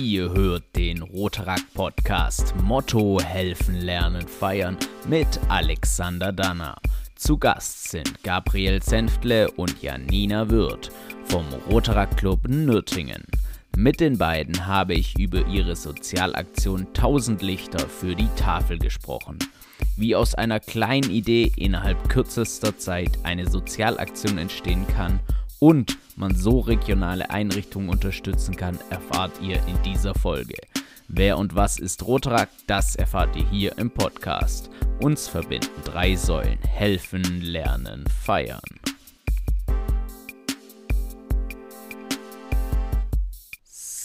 Ihr hört den Rotaract Podcast Motto Helfen, Lernen, Feiern mit Alexander Danner. Zu Gast sind Gabriel Senftle und Janina Wirth vom Rotaract Club Nürtingen. Mit den beiden habe ich über ihre Sozialaktion 1000 Lichter für die Tafel gesprochen. Wie aus einer kleinen Idee innerhalb kürzester Zeit eine Sozialaktion entstehen kann und man so regionale Einrichtungen unterstützen kann, erfahrt ihr in dieser Folge. Wer und was ist Rotaract, das erfahrt ihr hier im Podcast. Uns verbinden drei Säulen. Helfen, lernen, feiern.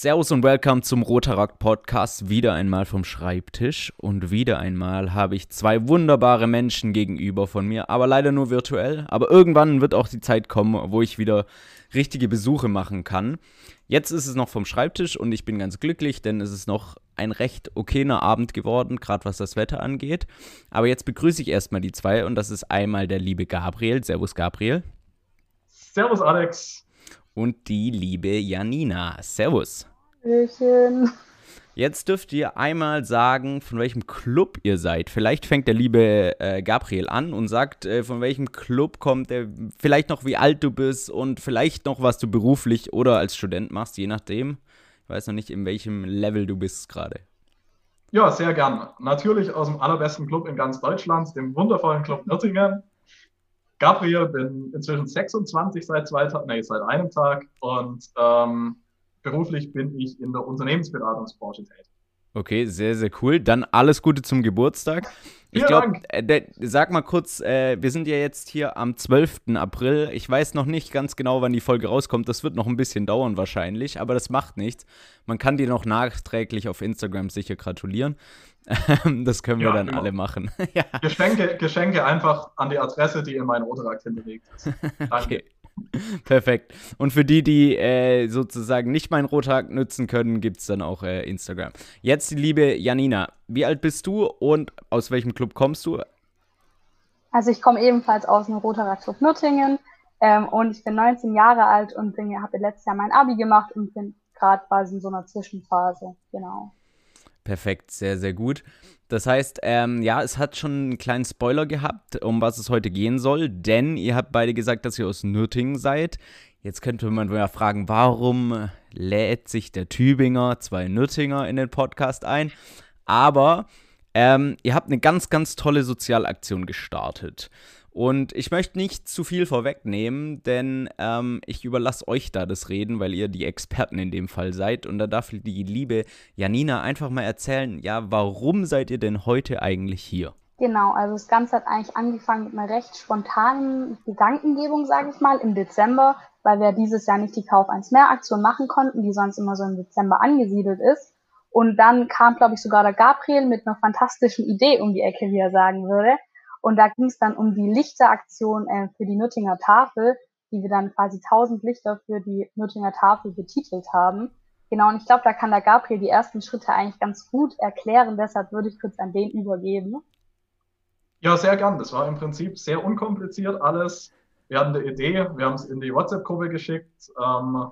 Servus und Welcome zum Rotaract Podcast. Wieder einmal vom Schreibtisch und wieder einmal habe ich zwei wunderbare Menschen gegenüber von mir, aber leider nur virtuell. Aber irgendwann wird auch die Zeit kommen, wo ich wieder richtige Besuche machen kann. Jetzt ist es noch vom Schreibtisch und ich bin ganz glücklich, denn es ist noch ein recht okayer Abend geworden, gerade was das Wetter angeht. Aber jetzt begrüße ich erstmal die zwei und das ist einmal der liebe Gabriel. Servus Gabriel. Servus Alex. Und die liebe Janina. Servus. Hallöchen. Jetzt dürft ihr einmal sagen, von welchem Club ihr seid. Vielleicht fängt der liebe äh, Gabriel an und sagt, äh, von welchem Club kommt er, vielleicht noch wie alt du bist und vielleicht noch, was du beruflich oder als Student machst, je nachdem. Ich weiß noch nicht, in welchem Level du bist gerade. Ja, sehr gern. Natürlich aus dem allerbesten Club in ganz Deutschland, dem wundervollen Club Nürtingen. Gabriel, bin inzwischen 26 seit zwei Tagen, nee, seit einem Tag und ähm, beruflich bin ich in der Unternehmensberatungsbranche tätig. Okay, sehr, sehr cool. Dann alles Gute zum Geburtstag. Ich glaube, äh, sag mal kurz, äh, wir sind ja jetzt hier am 12. April. Ich weiß noch nicht ganz genau, wann die Folge rauskommt. Das wird noch ein bisschen dauern wahrscheinlich, aber das macht nichts. Man kann dir noch nachträglich auf Instagram sicher gratulieren. das können wir ja, dann genau. alle machen. ja. Geschenke, Geschenke einfach an die Adresse, die in meinem Oderakt hinterlegt ist. Danke. Okay. Perfekt. Und für die, die äh, sozusagen nicht meinen Rottag nutzen können, gibt es dann auch äh, Instagram. Jetzt die liebe Janina. Wie alt bist du und aus welchem Club kommst du? Also ich komme ebenfalls aus dem Rotarer Club Nürtingen ähm, und ich bin 19 Jahre alt und habe letztes Jahr mein Abi gemacht und bin gerade quasi in so einer Zwischenphase. Genau. Perfekt, sehr, sehr gut. Das heißt, ähm, ja, es hat schon einen kleinen Spoiler gehabt, um was es heute gehen soll, denn ihr habt beide gesagt, dass ihr aus Nürtingen seid. Jetzt könnte man ja fragen, warum lädt sich der Tübinger zwei Nürtinger in den Podcast ein? Aber ähm, ihr habt eine ganz, ganz tolle Sozialaktion gestartet. Und ich möchte nicht zu viel vorwegnehmen, denn ähm, ich überlasse euch da das Reden, weil ihr die Experten in dem Fall seid. Und da darf die liebe Janina einfach mal erzählen, ja, warum seid ihr denn heute eigentlich hier? Genau, also das Ganze hat eigentlich angefangen mit einer recht spontanen Gedankengebung, sage ich mal, im Dezember, weil wir dieses Jahr nicht die Kauf 1 mehr Aktion machen konnten, die sonst immer so im Dezember angesiedelt ist. Und dann kam, glaube ich, sogar der Gabriel mit einer fantastischen Idee um die Ecke, wie er sagen würde. Und da ging es dann um die Lichteraktion äh, für die Nürtinger Tafel, die wir dann quasi 1000 Lichter für die Nürtinger Tafel betitelt haben. Genau, und ich glaube, da kann der Gabriel die ersten Schritte eigentlich ganz gut erklären. Deshalb würde ich kurz an den übergeben. Ja, sehr gern. Das war im Prinzip sehr unkompliziert alles. Wir hatten eine Idee, wir haben es in die WhatsApp-Gruppe geschickt ähm,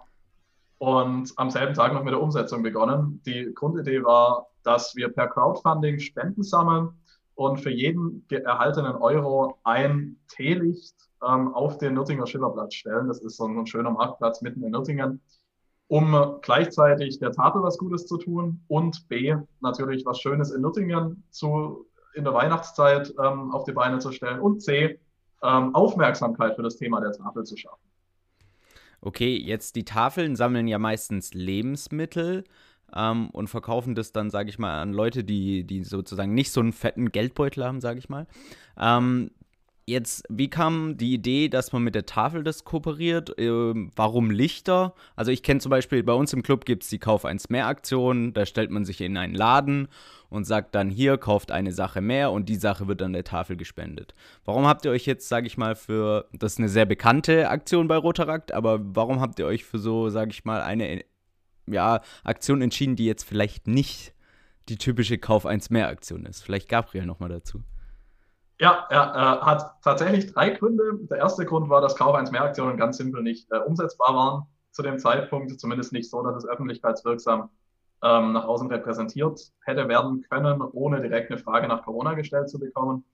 und am selben Tag noch mit der Umsetzung begonnen. Die Grundidee war, dass wir per Crowdfunding Spenden sammeln und für jeden erhaltenen Euro ein Teelicht ähm, auf den Nürtinger Schillerplatz stellen. Das ist so ein, schöner Marktplatz mitten in Nürtingen, um gleichzeitig der Tafel was Gutes zu tun und B, natürlich was Schönes in Nürtingen zu, in der Weihnachtszeit ähm, auf die Beine zu stellen und C, ähm, Aufmerksamkeit für das Thema der Tafel zu schaffen. Okay, jetzt die Tafeln sammeln ja meistens Lebensmittel ähm, und verkaufen das dann, sage ich mal, an Leute, die, die sozusagen nicht so einen fetten Geldbeutel haben, sage ich mal. Ähm, Jetzt, wie kam die Idee, dass man mit der Tafel das kooperiert? Ähm, warum Lichter? Also ich kenne zum Beispiel, bei uns im Club gibt es die Kauf 1 mehr Aktion, da stellt man sich in einen Laden und sagt dann hier, kauft eine Sache mehr und die Sache wird an der Tafel gespendet. Warum habt ihr euch jetzt, sage ich mal, für, das ist eine sehr bekannte Aktion bei Rotarakt, aber warum habt ihr euch für so, sage ich mal, eine ja, Aktion entschieden, die jetzt vielleicht nicht die typische Kauf 1 mehr Aktion ist. Vielleicht Gabriel nochmal dazu. Ja, er äh, hat tatsächlich drei Gründe. Der erste Grund war, dass Kauf 1 mehr Aktionen ganz simpel nicht äh, umsetzbar waren zu dem Zeitpunkt, zumindest nicht so, dass es öffentlichkeitswirksam ähm, nach außen repräsentiert hätte werden können, ohne direkt eine Frage nach Corona gestellt zu bekommen.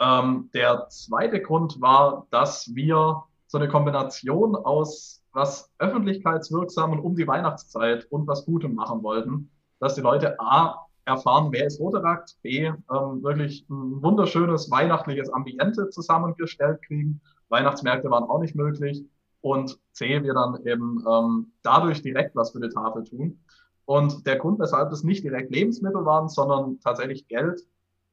Ähm, der zweite Grund war, dass wir so eine Kombination aus was öffentlichkeitswirksamen um die Weihnachtszeit und was Gutem machen wollten, dass die Leute A erfahren, wer ist Roterakt, B ähm, wirklich ein wunderschönes weihnachtliches Ambiente zusammengestellt kriegen. Weihnachtsmärkte waren auch nicht möglich und C, wir dann eben ähm, dadurch direkt was für die Tafel tun. Und der Grund, weshalb es nicht direkt Lebensmittel waren, sondern tatsächlich Geld,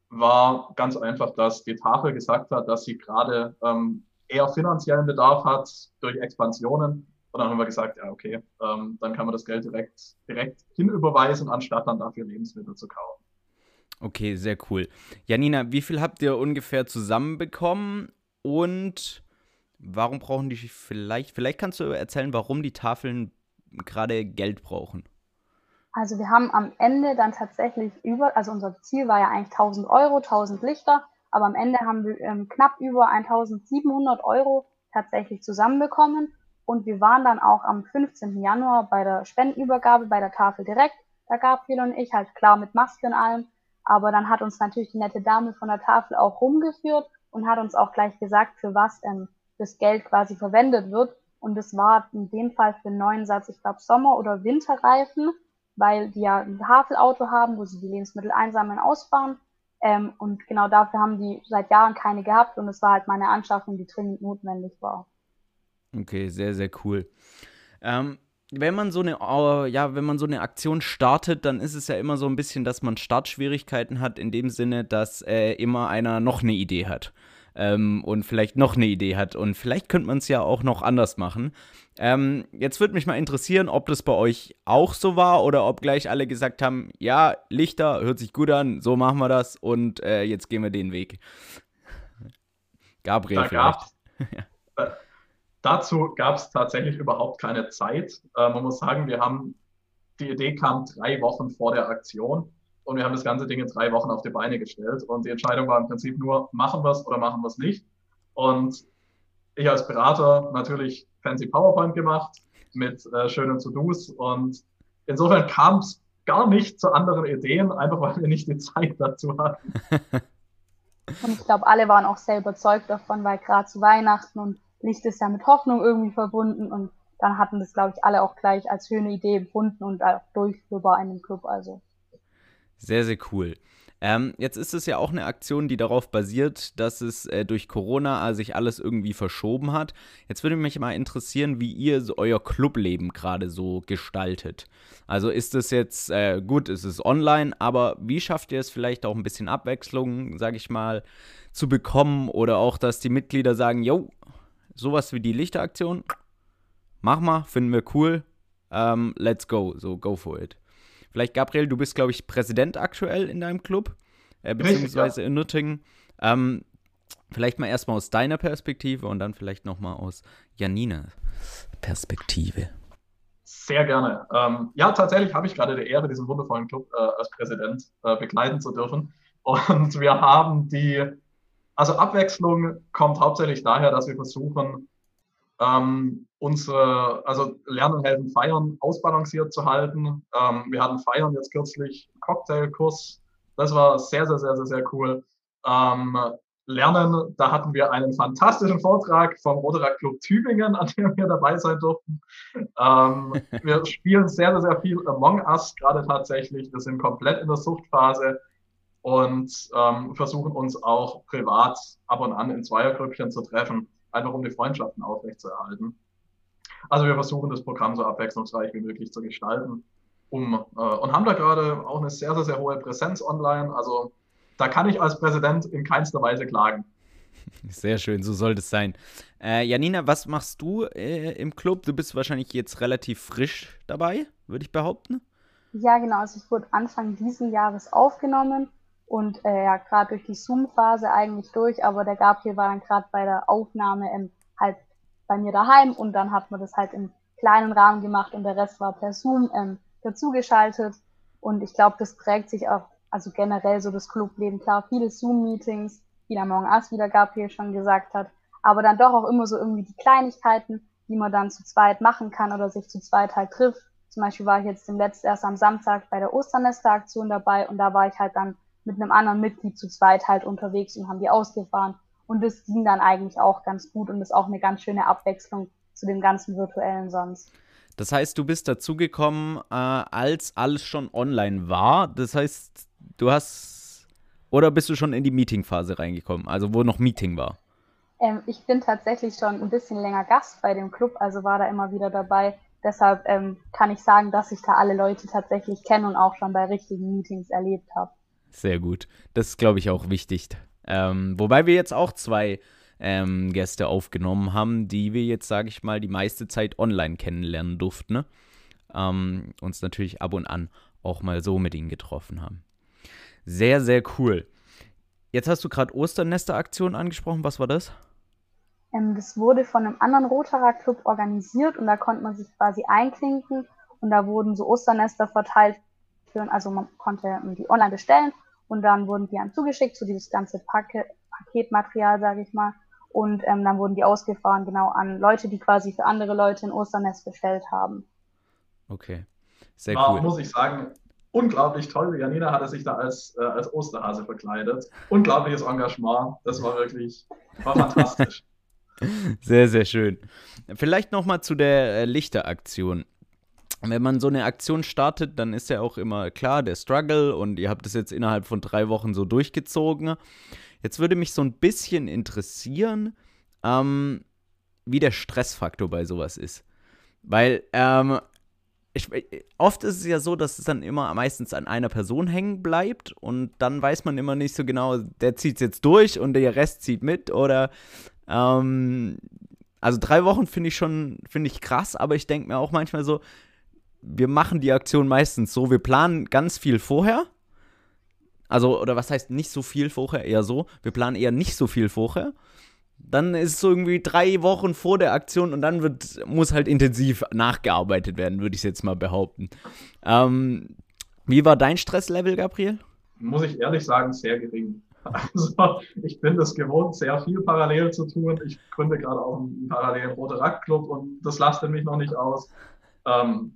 war ganz einfach, dass die Tafel gesagt hat, dass sie gerade ähm, eher finanziellen Bedarf hat durch Expansionen. Und dann haben wir gesagt, ja, okay, ähm, dann kann man das Geld direkt, direkt hinüberweisen, anstatt dann dafür Lebensmittel zu kaufen. Okay, sehr cool. Janina, wie viel habt ihr ungefähr zusammenbekommen und warum brauchen die vielleicht, vielleicht kannst du erzählen, warum die Tafeln gerade Geld brauchen? Also wir haben am Ende dann tatsächlich über, also unser Ziel war ja eigentlich 1000 Euro, 1000 Lichter, aber am Ende haben wir ähm, knapp über 1700 Euro tatsächlich zusammenbekommen und wir waren dann auch am 15. Januar bei der Spendenübergabe bei der Tafel direkt. Da Gabriel und ich halt klar mit Maske und allem, aber dann hat uns natürlich die nette Dame von der Tafel auch rumgeführt und hat uns auch gleich gesagt, für was ähm, das Geld quasi verwendet wird. Und es war in dem Fall für einen neuen Satz, ich glaube Sommer- oder Winterreifen weil die ja ein Havelauto haben, wo sie die Lebensmittel einsammeln, ausfahren. Ähm, und genau dafür haben die seit Jahren keine gehabt und es war halt meine Anschaffung, die dringend notwendig war. Okay, sehr, sehr cool. Ähm, wenn man so eine, ja, wenn man so eine Aktion startet, dann ist es ja immer so ein bisschen, dass man Startschwierigkeiten hat, in dem Sinne, dass äh, immer einer noch eine Idee hat ähm, und vielleicht noch eine Idee hat. Und vielleicht könnte man es ja auch noch anders machen. Ähm, jetzt würde mich mal interessieren, ob das bei euch auch so war oder ob gleich alle gesagt haben, ja, Lichter, hört sich gut an, so machen wir das und äh, jetzt gehen wir den Weg. Gabriel da vielleicht. Äh, dazu gab es tatsächlich überhaupt keine Zeit. Äh, man muss sagen, wir haben, die Idee kam drei Wochen vor der Aktion und wir haben das ganze Ding in drei Wochen auf die Beine gestellt. Und die Entscheidung war im Prinzip nur, machen wir es oder machen wir es nicht. Und ich als Berater natürlich fancy PowerPoint gemacht mit äh, schönen To-Dos. Und insofern kam es gar nicht zu anderen Ideen, einfach weil wir nicht die Zeit dazu hatten. Und ich glaube, alle waren auch sehr überzeugt davon, weil gerade zu Weihnachten und Licht ist ja mit Hoffnung irgendwie verbunden und dann hatten das, glaube ich, alle auch gleich als schöne Idee empfunden und auch durchführbar in dem Club. Also sehr, sehr cool. Ähm, jetzt ist es ja auch eine Aktion, die darauf basiert, dass es äh, durch Corona äh, sich alles irgendwie verschoben hat. Jetzt würde mich mal interessieren, wie ihr so euer Clubleben gerade so gestaltet. Also ist es jetzt äh, gut, es ist online, aber wie schafft ihr es vielleicht auch ein bisschen Abwechslung, sage ich mal, zu bekommen oder auch, dass die Mitglieder sagen, yo, sowas wie die Lichteraktion, mach mal, finden wir cool, ähm, let's go, so go for it. Vielleicht, Gabriel, du bist, glaube ich, Präsident aktuell in deinem Club, äh, beziehungsweise ja. in Nürtingen. Ähm, vielleicht mal erstmal aus deiner Perspektive und dann vielleicht nochmal aus Janina Perspektive. Sehr gerne. Ähm, ja, tatsächlich habe ich gerade die Ehre, diesen wundervollen Club äh, als Präsident äh, begleiten zu dürfen. Und wir haben die, also Abwechslung kommt hauptsächlich daher, dass wir versuchen, ähm, unsere, also Lernen, Helfen, Feiern ausbalanciert zu halten. Ähm, wir hatten Feiern jetzt kürzlich, Cocktailkurs. Das war sehr, sehr, sehr, sehr, sehr cool. Ähm, Lernen, da hatten wir einen fantastischen Vortrag vom Roderer Club Tübingen, an dem wir dabei sein durften. Ähm, wir spielen sehr, sehr, sehr viel Among Us gerade tatsächlich. Wir sind komplett in der Suchtphase und ähm, versuchen uns auch privat ab und an in Zweiergrüppchen zu treffen einfach um die Freundschaften aufrechtzuerhalten. Also wir versuchen das Programm so abwechslungsreich wie möglich zu gestalten. Um, äh, und haben da gerade auch eine sehr, sehr, sehr hohe Präsenz online. Also da kann ich als Präsident in keinster Weise klagen. Sehr schön, so sollte es sein. Äh, Janina, was machst du äh, im Club? Du bist wahrscheinlich jetzt relativ frisch dabei, würde ich behaupten. Ja, genau. Also ich wurde Anfang diesen Jahres aufgenommen und äh, ja, gerade durch die Zoom-Phase eigentlich durch, aber der Gabriel war dann gerade bei der Aufnahme ähm, halt bei mir daheim und dann hat man das halt im kleinen Rahmen gemacht und der Rest war per Zoom ähm, dazugeschaltet. Und ich glaube, das prägt sich auch, also generell so das Clubleben, klar, viele Zoom-Meetings, wie der Morgen Ass, wie der Gabriel schon gesagt hat, aber dann doch auch immer so irgendwie die Kleinigkeiten, die man dann zu zweit machen kann oder sich zu zweit halt trifft, Zum Beispiel war ich jetzt im letzten erst am Samstag bei der Osternester-Aktion dabei und da war ich halt dann mit einem anderen Mitglied zu zweit halt unterwegs und haben die ausgefahren. Und das ging dann eigentlich auch ganz gut und ist auch eine ganz schöne Abwechslung zu dem ganzen virtuellen sonst. Das heißt, du bist dazugekommen, äh, als alles schon online war. Das heißt, du hast. Oder bist du schon in die Meetingphase reingekommen, also wo noch Meeting war? Ähm, ich bin tatsächlich schon ein bisschen länger Gast bei dem Club, also war da immer wieder dabei. Deshalb ähm, kann ich sagen, dass ich da alle Leute tatsächlich kenne und auch schon bei richtigen Meetings erlebt habe. Sehr gut. Das ist, glaube ich, auch wichtig. Ähm, wobei wir jetzt auch zwei ähm, Gäste aufgenommen haben, die wir jetzt, sage ich mal, die meiste Zeit online kennenlernen durften. Ne? Ähm, uns natürlich ab und an auch mal so mit ihnen getroffen haben. Sehr, sehr cool. Jetzt hast du gerade Osternester-Aktion angesprochen. Was war das? Ähm, das wurde von einem anderen Rotarer Club organisiert und da konnte man sich quasi einklinken und da wurden so Osternester verteilt. Also man konnte die online bestellen und dann wurden die einem zugeschickt, so dieses ganze Paket, Paketmaterial, sage ich mal. Und ähm, dann wurden die ausgefahren, genau an Leute, die quasi für andere Leute ein Osternest bestellt haben. Okay, sehr War, cool. muss ich sagen, unglaublich toll. Janina hatte sich da als, äh, als Osterhase verkleidet. Unglaubliches Engagement. Das war wirklich war fantastisch. Sehr, sehr schön. Vielleicht nochmal zu der äh, Lichteraktion. Wenn man so eine Aktion startet, dann ist ja auch immer klar der Struggle und ihr habt es jetzt innerhalb von drei Wochen so durchgezogen. Jetzt würde mich so ein bisschen interessieren, ähm, wie der Stressfaktor bei sowas ist. Weil ähm, ich, oft ist es ja so, dass es dann immer meistens an einer Person hängen bleibt und dann weiß man immer nicht so genau, der zieht es jetzt durch und der Rest zieht mit oder ähm, also drei Wochen finde ich schon, finde ich krass, aber ich denke mir auch manchmal so, wir machen die Aktion meistens so, wir planen ganz viel vorher also, oder was heißt nicht so viel vorher, eher so. Wir planen eher nicht so viel vorher. Dann ist es irgendwie drei Wochen vor der Aktion und dann wird, muss halt intensiv nachgearbeitet werden, würde ich jetzt mal behaupten. Ähm, wie war dein Stresslevel, Gabriel? Muss ich ehrlich sagen, sehr gering. Also, ich bin es gewohnt, sehr viel parallel zu tun. Ich gründe gerade auch einen parallelen Rote Rack Club und das lasst mich noch nicht aus. Ähm,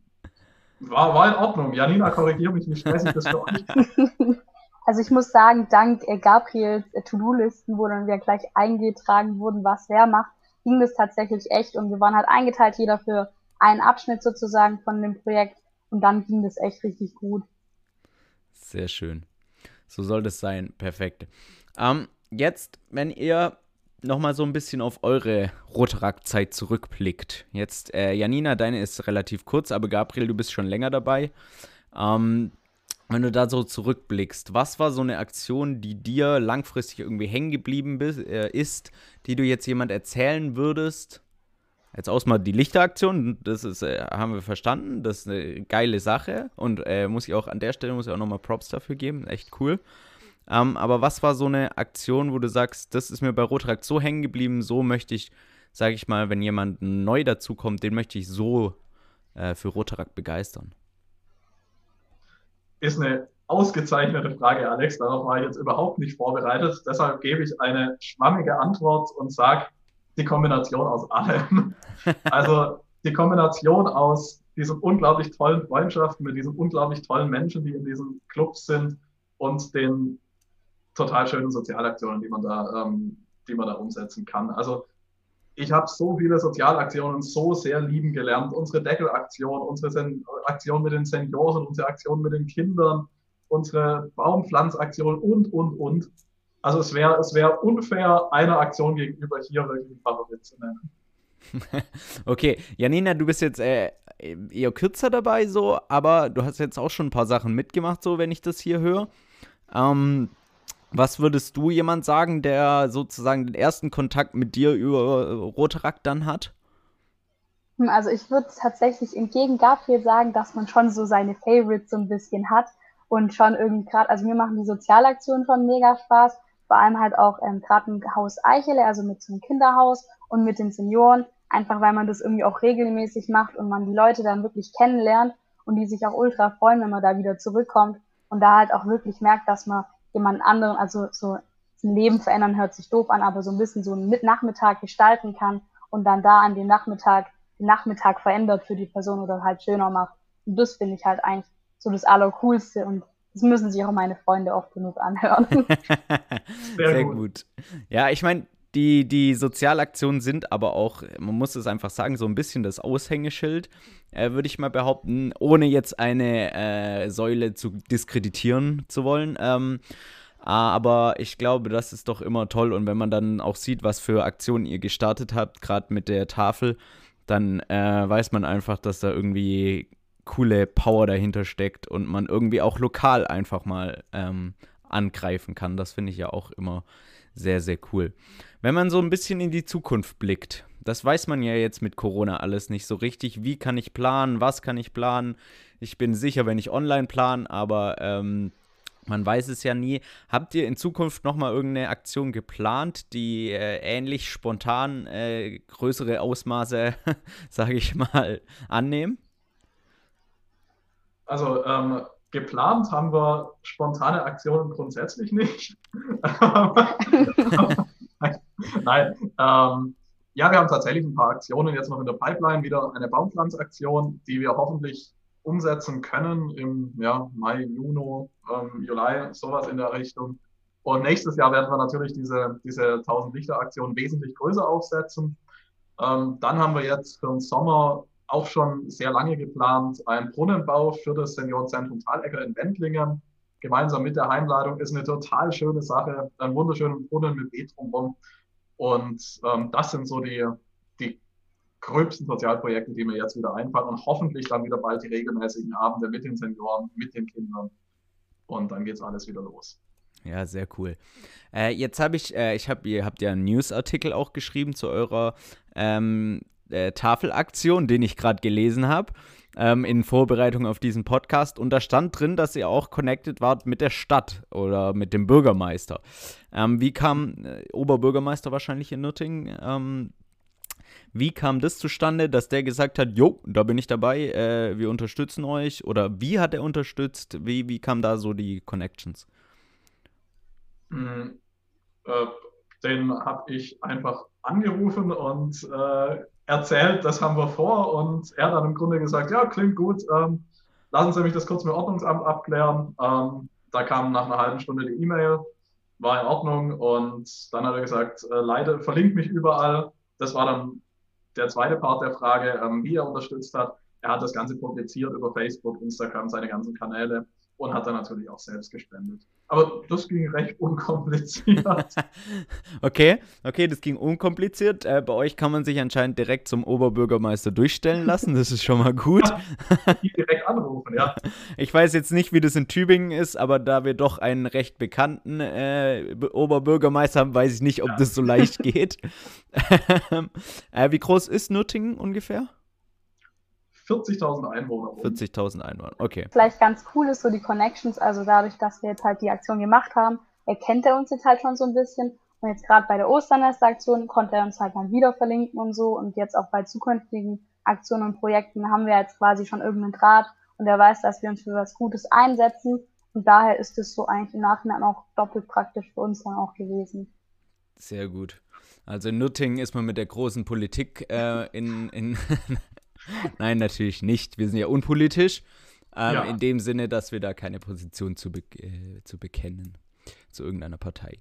war, war in Ordnung. Janina, korrigiere mich, wie stressig das für euch Also ich muss sagen, dank äh, Gabriels äh, To-Do-Listen, wo dann wir gleich eingetragen wurden, was wer macht, ging das tatsächlich echt und wir waren halt eingeteilt, jeder für einen Abschnitt sozusagen von dem Projekt und dann ging das echt richtig gut. Sehr schön. So soll das sein. Perfekt. Ähm, jetzt, wenn ihr nochmal so ein bisschen auf eure Rotaract-Zeit zurückblickt. Jetzt, äh, Janina, deine ist relativ kurz, aber Gabriel, du bist schon länger dabei. Ähm, wenn du da so zurückblickst, was war so eine Aktion, die dir langfristig irgendwie hängen geblieben äh, ist, die du jetzt jemand erzählen würdest? Jetzt aus mal die Lichteraktion, das ist, äh, haben wir verstanden, das ist eine geile Sache und äh, muss ich auch an der Stelle muss ich auch nochmal Props dafür geben, echt cool. Ähm, aber was war so eine Aktion, wo du sagst, das ist mir bei Rotrakt so hängen geblieben, so möchte ich, sage ich mal, wenn jemand neu dazukommt, den möchte ich so äh, für Rotrakt begeistern? ist eine ausgezeichnete Frage, Alex. Darauf war ich jetzt überhaupt nicht vorbereitet. Deshalb gebe ich eine schwammige Antwort und sage die Kombination aus allem. Also die Kombination aus diesen unglaublich tollen Freundschaften mit diesen unglaublich tollen Menschen, die in diesen Clubs sind und den total schönen Sozialaktionen, die man da, ähm, die man da umsetzen kann. Also ich habe so viele Sozialaktionen so sehr lieben gelernt. Unsere Deckelaktion, unsere Sen Aktion mit den Senioren, unsere Aktion mit den Kindern, unsere Baumpflanzaktion und, und, und. Also es wäre es wär unfair, einer Aktion gegenüber hier wirklich Favorit zu nennen. okay, Janina, du bist jetzt äh, eher kürzer dabei so, aber du hast jetzt auch schon ein paar Sachen mitgemacht, so wenn ich das hier höre. Ähm, was würdest du jemand sagen, der sozusagen den ersten Kontakt mit dir über Rotaract dann hat? Hm, also ich würde tatsächlich entgegen Gabriel sagen, dass man schon so seine Favorites so ein bisschen hat und schon irgendwie gerade, also mir machen die Sozialaktionen schon mega Spaß, vor allem halt auch ähm, gerade im Haus Eichele, also mit so einem Kinderhaus und mit den Senioren, einfach weil man das irgendwie auch regelmäßig macht und man die Leute dann wirklich kennenlernt und die sich auch ultra freuen, wenn man da wieder zurückkommt und da halt auch wirklich merkt, dass man jemand anderen, also so ein Leben verändern hört sich doof an, aber so ein bisschen so einen Nachmittag gestalten kann und dann da an dem Nachmittag den Nachmittag verändert für die Person oder halt schöner macht. Und das finde ich halt eigentlich so das Allercoolste und das müssen sich auch meine Freunde oft genug anhören. Sehr, Sehr gut. gut. Ja, ich meine, die, die Sozialaktionen sind aber auch, man muss es einfach sagen, so ein bisschen das Aushängeschild, äh, würde ich mal behaupten, ohne jetzt eine äh, Säule zu diskreditieren zu wollen. Ähm, aber ich glaube, das ist doch immer toll. Und wenn man dann auch sieht, was für Aktionen ihr gestartet habt, gerade mit der Tafel, dann äh, weiß man einfach, dass da irgendwie coole Power dahinter steckt und man irgendwie auch lokal einfach mal ähm, angreifen kann. Das finde ich ja auch immer sehr, sehr cool. Wenn man so ein bisschen in die Zukunft blickt, das weiß man ja jetzt mit Corona alles nicht so richtig. Wie kann ich planen? Was kann ich planen? Ich bin sicher, wenn ich online plane, aber ähm, man weiß es ja nie. Habt ihr in Zukunft nochmal irgendeine Aktion geplant, die äh, ähnlich spontan äh, größere Ausmaße, sage ich mal, annehmen? Also ähm, geplant haben wir spontane Aktionen grundsätzlich nicht. Nein, ähm, ja, wir haben tatsächlich ein paar Aktionen jetzt noch in der Pipeline, wieder eine Baumpflanzaktion, die wir hoffentlich umsetzen können im ja, Mai, Juni, ähm, Juli, sowas in der Richtung. Und nächstes Jahr werden wir natürlich diese, diese 1000 Lichter Aktion wesentlich größer aufsetzen. Ähm, dann haben wir jetzt für den Sommer auch schon sehr lange geplant, ein Brunnenbau für das Seniorenzentrum Talecker in Wendlingen. Gemeinsam mit der Heimladung ist eine total schöne Sache. Ein wunderschöner Brunnen mit Beet drumherum. Und ähm, das sind so die, die gröbsten Sozialprojekte, die mir jetzt wieder einfallen und hoffentlich dann wieder bald die regelmäßigen Abende mit den Senioren, mit den Kindern. Und dann geht es alles wieder los. Ja, sehr cool. Äh, jetzt habe ich, äh, ich habe, ihr habt ja einen Newsartikel auch geschrieben zu eurer ähm, äh, Tafelaktion, den ich gerade gelesen habe, ähm, in Vorbereitung auf diesen Podcast. Und da stand drin, dass ihr auch connected wart mit der Stadt oder mit dem Bürgermeister. Ähm, wie kam, äh, Oberbürgermeister wahrscheinlich in Nürtingen, ähm, wie kam das zustande, dass der gesagt hat, jo, da bin ich dabei, äh, wir unterstützen euch? Oder wie hat er unterstützt? Wie, wie kam da so die Connections? Mhm. Äh, den habe ich einfach angerufen und äh, erzählt, das haben wir vor. Und er hat dann im Grunde gesagt, ja, klingt gut, ähm, lassen Sie mich das kurz mit dem Ordnungsamt abklären. Ähm, da kam nach einer halben Stunde die E-Mail, war in Ordnung. Und dann hat er gesagt, äh, leider verlinkt mich überall. Das war dann der zweite Part der Frage, ähm, wie er unterstützt hat. Er hat das Ganze publiziert über Facebook, Instagram, seine ganzen Kanäle und hat dann natürlich auch selbst gespendet. Aber das ging recht unkompliziert. okay, okay, das ging unkompliziert. Äh, bei euch kann man sich anscheinend direkt zum Oberbürgermeister durchstellen lassen. Das ist schon mal gut. direkt anrufen, ja. Ich weiß jetzt nicht, wie das in Tübingen ist, aber da wir doch einen recht bekannten äh, Oberbürgermeister haben, weiß ich nicht, ob ja. das so leicht geht. äh, wie groß ist Nürtingen ungefähr? 40.000 Einwohner. 40.000 Einwohner, okay. Vielleicht ganz cool ist so die Connections, also dadurch, dass wir jetzt halt die Aktion gemacht haben, erkennt er uns jetzt halt schon so ein bisschen. Und jetzt gerade bei der Osternest-Aktion konnte er uns halt dann wieder verlinken und so. Und jetzt auch bei zukünftigen Aktionen und Projekten haben wir jetzt quasi schon irgendeinen Draht und er weiß, dass wir uns für was Gutes einsetzen. Und daher ist es so eigentlich im Nachhinein auch doppelt praktisch für uns dann auch gewesen. Sehr gut. Also in Nürtingen ist man mit der großen Politik äh, in, in Nein, natürlich nicht. Wir sind ja unpolitisch. Ähm, ja. In dem Sinne, dass wir da keine Position zu, be äh, zu bekennen zu irgendeiner Partei.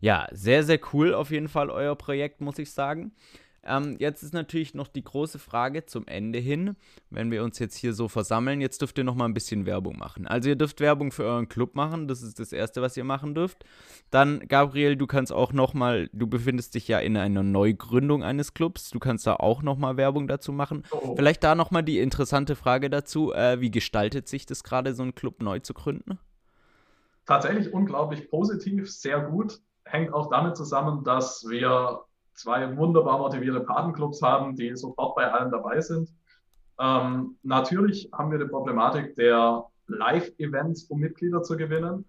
Ja, sehr, sehr cool auf jeden Fall euer Projekt, muss ich sagen. Ähm, jetzt ist natürlich noch die große Frage zum Ende hin, wenn wir uns jetzt hier so versammeln. Jetzt dürft ihr noch mal ein bisschen Werbung machen. Also ihr dürft Werbung für euren Club machen, das ist das Erste, was ihr machen dürft. Dann, Gabriel, du kannst auch noch mal, du befindest dich ja in einer Neugründung eines Clubs, du kannst da auch noch mal Werbung dazu machen. Oh. Vielleicht da noch mal die interessante Frage dazu, äh, wie gestaltet sich das gerade, so einen Club neu zu gründen? Tatsächlich unglaublich positiv, sehr gut. Hängt auch damit zusammen, dass wir zwei wunderbar motivierte Patenclubs haben, die sofort bei allen dabei sind. Ähm, natürlich haben wir die Problematik der Live-Events, um Mitglieder zu gewinnen.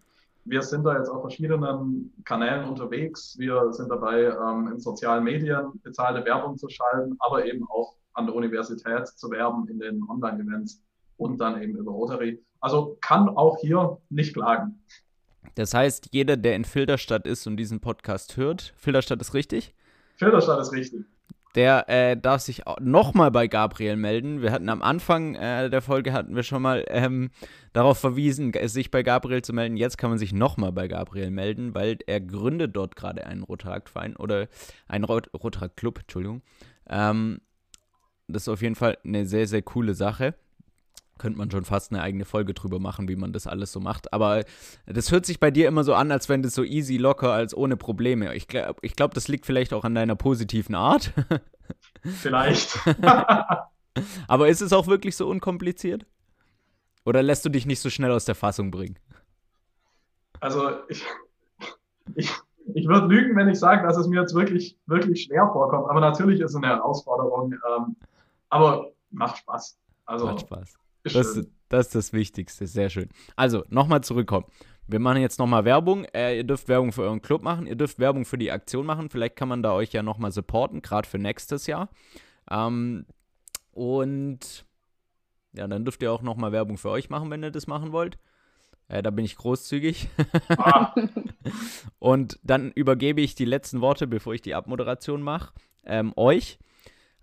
Wir sind da jetzt auf verschiedenen Kanälen unterwegs. Wir sind dabei, ähm, in sozialen Medien bezahlte Werbung zu schalten, aber eben auch an der Universität zu werben in den Online-Events und dann eben über Rotary. Also kann auch hier nicht klagen. Das heißt, jeder, der in Filderstadt ist und diesen Podcast hört, Filderstadt ist richtig? Filderstadt ist richtig. der äh, darf sich nochmal bei Gabriel melden. Wir hatten am Anfang äh, der Folge hatten wir schon mal ähm, darauf verwiesen, sich bei Gabriel zu melden. Jetzt kann man sich nochmal bei Gabriel melden, weil er gründet dort gerade einen Rotaract-Verein oder einen Rot Rotaract-Club, Entschuldigung. Ähm, das ist auf jeden Fall eine sehr, sehr coole Sache könnte man schon fast eine eigene Folge drüber machen, wie man das alles so macht. Aber das hört sich bei dir immer so an, als wenn das so easy, locker, als ohne Probleme. Ich glaube, ich glaub, das liegt vielleicht auch an deiner positiven Art. Vielleicht. Aber ist es auch wirklich so unkompliziert? Oder lässt du dich nicht so schnell aus der Fassung bringen? Also ich, ich, ich würde lügen, wenn ich sage, dass es mir jetzt wirklich, wirklich schwer vorkommt. Aber natürlich ist es eine Herausforderung. Ähm, aber macht Spaß. Also, macht Spaß. Das, das, ist das Wichtigste, sehr schön. Also, nochmal zurückkommen. Wir machen jetzt nochmal Werbung. Äh, ihr dürft Werbung für euren Club machen, ihr dürft Werbung für die Aktion machen. Vielleicht kann man da euch ja nochmal supporten, gerade für nächstes Jahr. Ähm, und ja, dann dürft ihr auch nochmal Werbung für euch machen, wenn ihr das machen wollt. Äh, da bin ich großzügig. Ah. und dann übergebe ich die letzten Worte, bevor ich die Abmoderation mache, ähm, euch.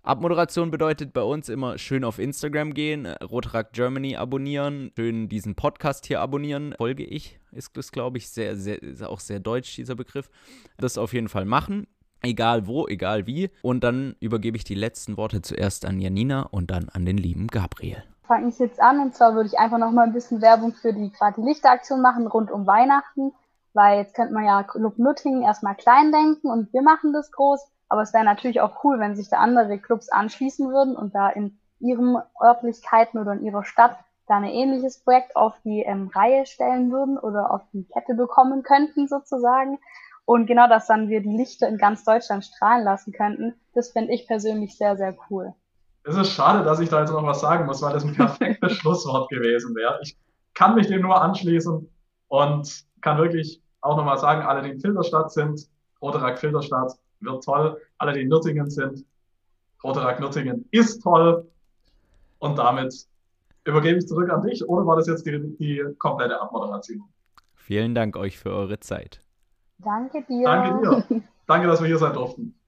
Abmoderation bedeutet bei uns immer schön auf Instagram gehen, Rotaract Germany abonnieren, schön diesen Podcast hier abonnieren. Folge ich, ist das, glaube ich, sehr, sehr, auch sehr deutsch, dieser Begriff. Das auf jeden Fall machen. Egal wo, egal wie. Und dann übergebe ich die letzten Worte zuerst an Janina und dann an den lieben Gabriel. Fange ich jetzt an und zwar würde ich einfach noch mal ein bisschen Werbung für die gerade Lichtaktion machen rund um Weihnachten, weil jetzt könnte man ja Club Nuttingen erstmal klein denken und wir machen das groß. Aber es wäre natürlich auch cool, wenn sich da andere Clubs anschließen würden und da in ihren Örtlichkeiten oder in ihrer Stadt da ein ähnliches Projekt auf die ähm, Reihe stellen würden oder auf die Kette bekommen könnten sozusagen. Und genau, dass dann wir die Lichter in ganz Deutschland strahlen lassen könnten, das finde ich persönlich sehr, sehr cool. Es ist schade, dass ich da jetzt noch was sagen muss, weil das ein perfektes Schlusswort gewesen wäre. Ich kann mich dem nur anschließen und kann wirklich auch nochmal sagen, alle, die in Filterstadt sind, Rotaract Filterstadt, wird toll. Alle, die in Nürtingen sind, Rotaract Nürtingen ist toll. Und damit übergebe ich zurück an dich. Oder war das jetzt die, die komplette Abmoderation? Vielen Dank euch für eure Zeit. Danke dir. Danke dir. Danke, dass wir hier sein durften.